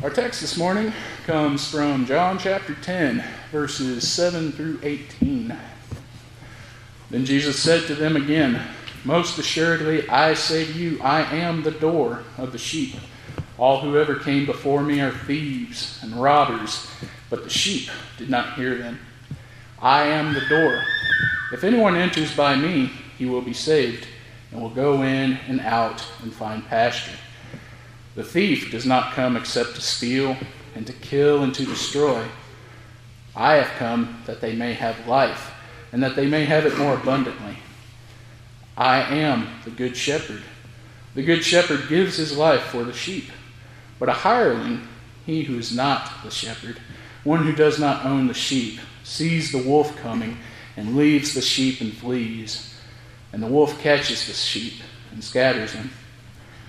Our text this morning comes from John chapter 10, verses 7 through 18. Then Jesus said to them again, Most assuredly I say to you, I am the door of the sheep. All who ever came before me are thieves and robbers, but the sheep did not hear them. I am the door. If anyone enters by me, he will be saved, and will go in and out and find pasture. The thief does not come except to steal and to kill and to destroy. I have come that they may have life, and that they may have it more abundantly. I am the good shepherd. The good shepherd gives his life for the sheep. But a hireling, he who is not the shepherd, one who does not own the sheep, sees the wolf coming and leaves the sheep and flees. And the wolf catches the sheep and scatters them.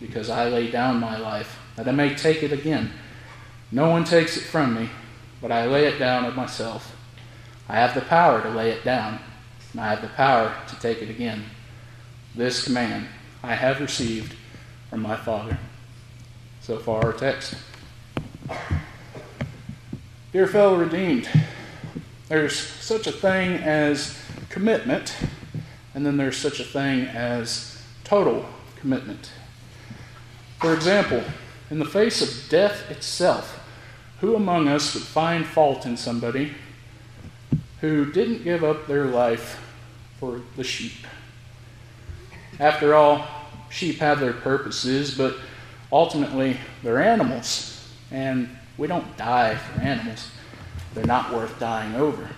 because I lay down my life, that I may take it again. No one takes it from me, but I lay it down of myself. I have the power to lay it down, and I have the power to take it again. This command I have received from my Father. So far, our text. Dear fellow redeemed, there's such a thing as commitment, and then there's such a thing as total commitment. For example, in the face of death itself, who among us would find fault in somebody who didn't give up their life for the sheep? After all, sheep have their purposes, but ultimately they're animals, and we don't die for animals. They're not worth dying over.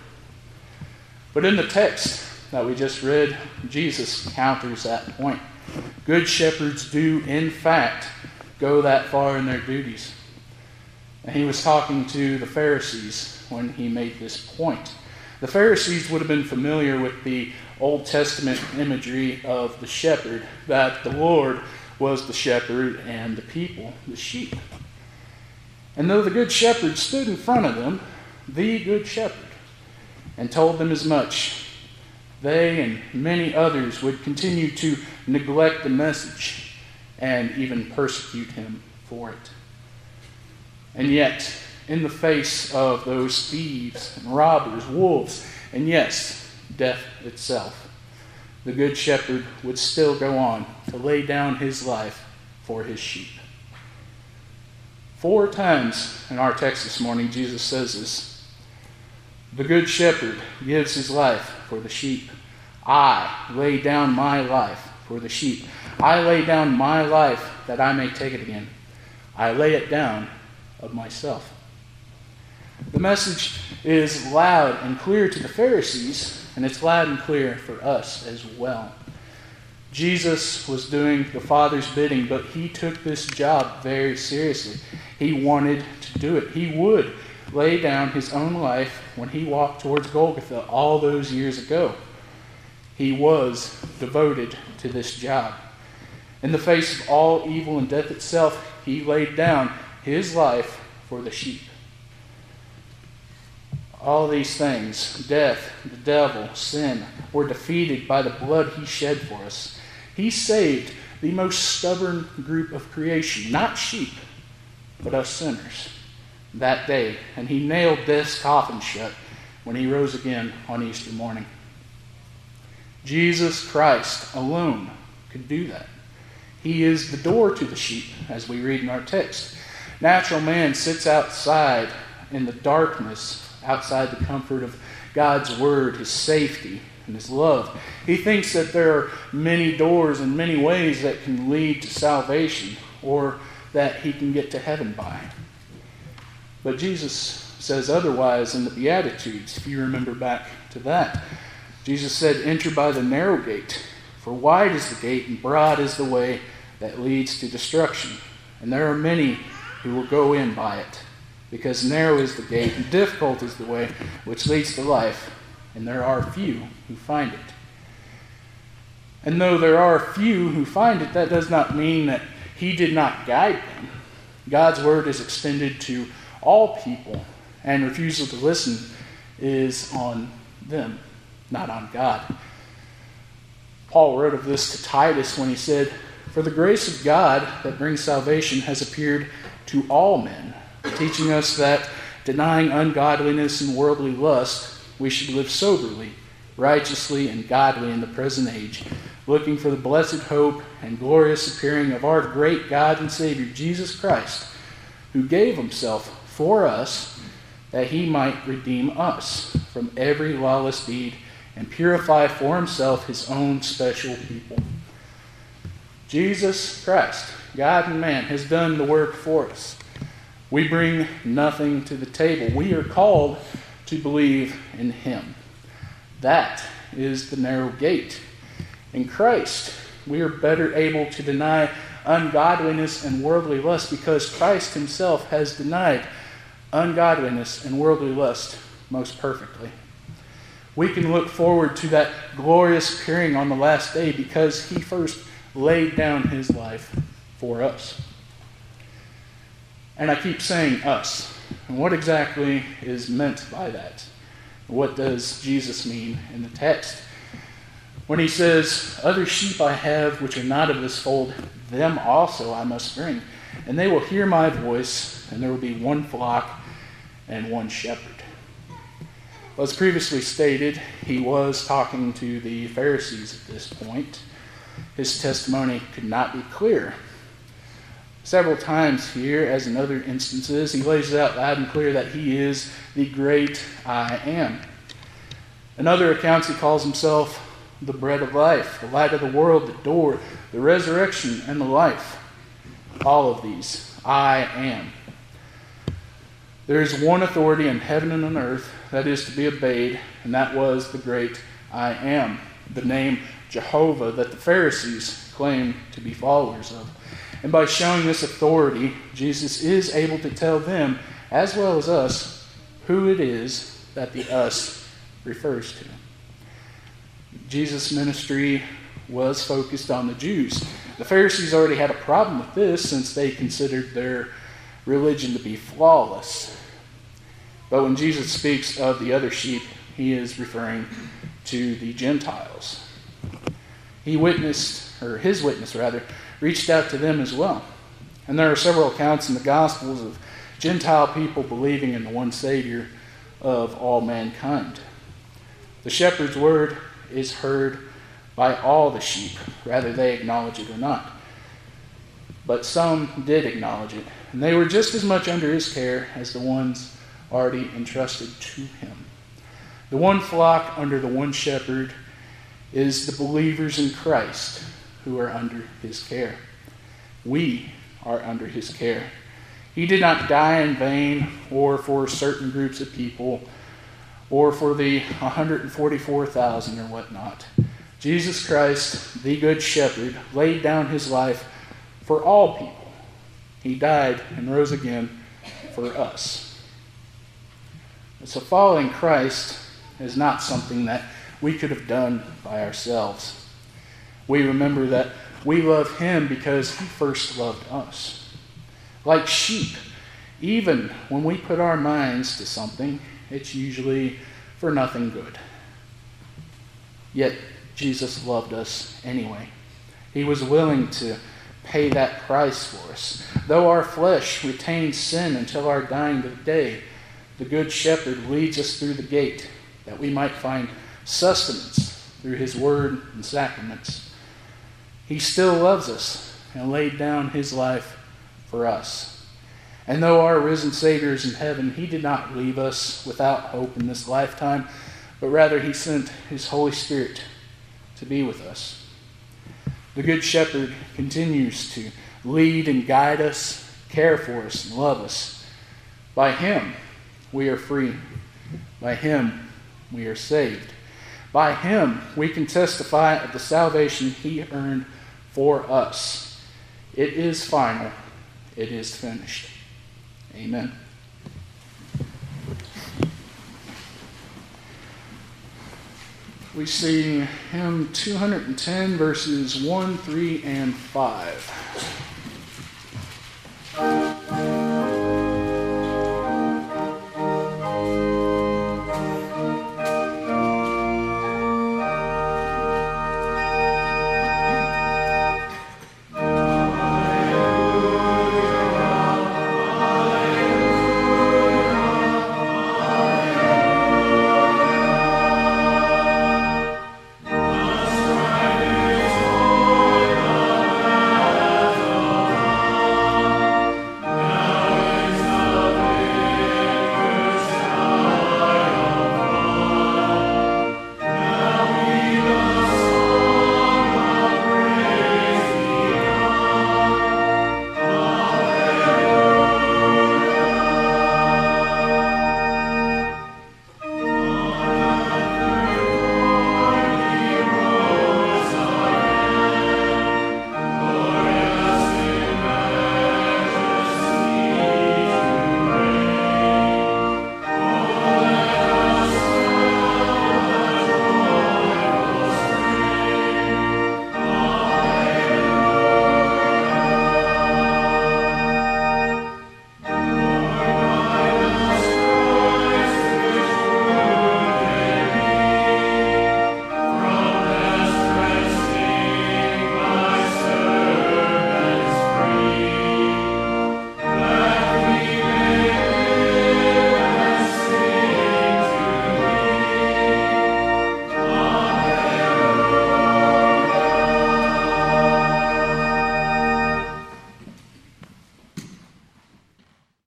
But in the text that we just read, Jesus counters that point. Good shepherds do, in fact, go that far in their duties. And he was talking to the Pharisees when he made this point. The Pharisees would have been familiar with the Old Testament imagery of the shepherd, that the Lord was the shepherd and the people the sheep. And though the good shepherd stood in front of them, the good shepherd, and told them as much, they and many others would continue to neglect the message and even persecute him for it. And yet, in the face of those thieves and robbers, wolves, and yes, death itself, the Good Shepherd would still go on to lay down his life for his sheep. Four times in our text this morning, Jesus says this The Good Shepherd gives his life for the sheep. I lay down my life for the sheep. I lay down my life that I may take it again. I lay it down of myself. The message is loud and clear to the Pharisees, and it's loud and clear for us as well. Jesus was doing the Father's bidding, but he took this job very seriously. He wanted to do it. He would lay down his own life when he walked towards Golgotha all those years ago. He was devoted to this job. In the face of all evil and death itself, he laid down his life for the sheep. All these things, death, the devil, sin, were defeated by the blood he shed for us. He saved the most stubborn group of creation, not sheep, but us sinners, that day. And he nailed this coffin shut when he rose again on Easter morning. Jesus Christ alone could do that. He is the door to the sheep, as we read in our text. Natural man sits outside in the darkness, outside the comfort of God's word, his safety, and his love. He thinks that there are many doors and many ways that can lead to salvation or that he can get to heaven by. But Jesus says otherwise in the Beatitudes, if you remember back to that. Jesus said, Enter by the narrow gate, for wide is the gate and broad is the way that leads to destruction. And there are many who will go in by it, because narrow is the gate and difficult is the way which leads to life, and there are few who find it. And though there are few who find it, that does not mean that he did not guide them. God's word is extended to all people, and refusal to listen is on them, not on God. Paul wrote of this to Titus when he said, For the grace of God that brings salvation has appeared to all men, teaching us that, denying ungodliness and worldly lust, we should live soberly, righteously, and godly in the present age, looking for the blessed hope and glorious appearing of our great God and Savior, Jesus Christ, who gave himself for us that he might redeem us from every lawless deed and purify for himself his own special people. Jesus Christ, God and man, has done the work for us. We bring nothing to the table. We are called to believe in him. That is the narrow gate. In Christ, we are better able to deny ungodliness and worldly lust because Christ himself has denied ungodliness and worldly lust most perfectly. We can look forward to that glorious appearing on the last day because he first laid down his life for us. And I keep saying us. And what exactly is meant by that? What does Jesus mean in the text? When he says, Other sheep I have which are not of this fold, them also I must bring. And they will hear my voice, and there will be one flock and one shepherd. As previously stated, he was talking to the Pharisees at this point. His testimony could not be clear. Several times here, as in other instances, he lays it out loud and clear that he is the great I am. In other accounts, he calls himself the bread of life, the light of the world, the door, the resurrection, and the life. All of these, I am. There is one authority in heaven and on earth that is to be obeyed, and that was the great I am, the name Jehovah that the Pharisees claimed to be followers of. And by showing this authority, Jesus is able to tell them, as well as us, who it is that the us refers to. Jesus' ministry was focused on the Jews. The Pharisees already had a problem with this since they considered their religion to be flawless. But when Jesus speaks of the other sheep, he is referring to the Gentiles. He witnessed, or his witness rather, reached out to them as well. And there are several accounts in the Gospels of Gentile people believing in the one Savior of all mankind. The shepherd's word is heard by all the sheep, whether they acknowledge it or not. But some did acknowledge it, and they were just as much under his care as the ones already entrusted to him. The one flock under the one shepherd is the believers in Christ who are under his care. We are under his care. He did not die in vain or for certain groups of people or for the 144,000 or whatnot. Jesus Christ, the Good Shepherd, laid down his life for all people. He died and rose again for us. So, following Christ is not something that we could have done by ourselves. We remember that we love Him because He first loved us. Like sheep, even when we put our minds to something, it's usually for nothing good. Yet, Jesus loved us anyway. He was willing to pay that price for us. Though our flesh retains sin until our dying day, the Good Shepherd leads us through the gate that we might find sustenance through his word and sacraments. He still loves us and laid down his life for us. And though our risen Savior is in heaven, he did not leave us without hope in this lifetime, but rather he sent his Holy Spirit to be with us. The Good Shepherd continues to lead and guide us, care for us, and love us. By him, we are free. By him, we are saved. By him, we can testify of the salvation he earned for us. It is final, it is finished. Amen. We see hymn 210, verses 1, 3, and 5.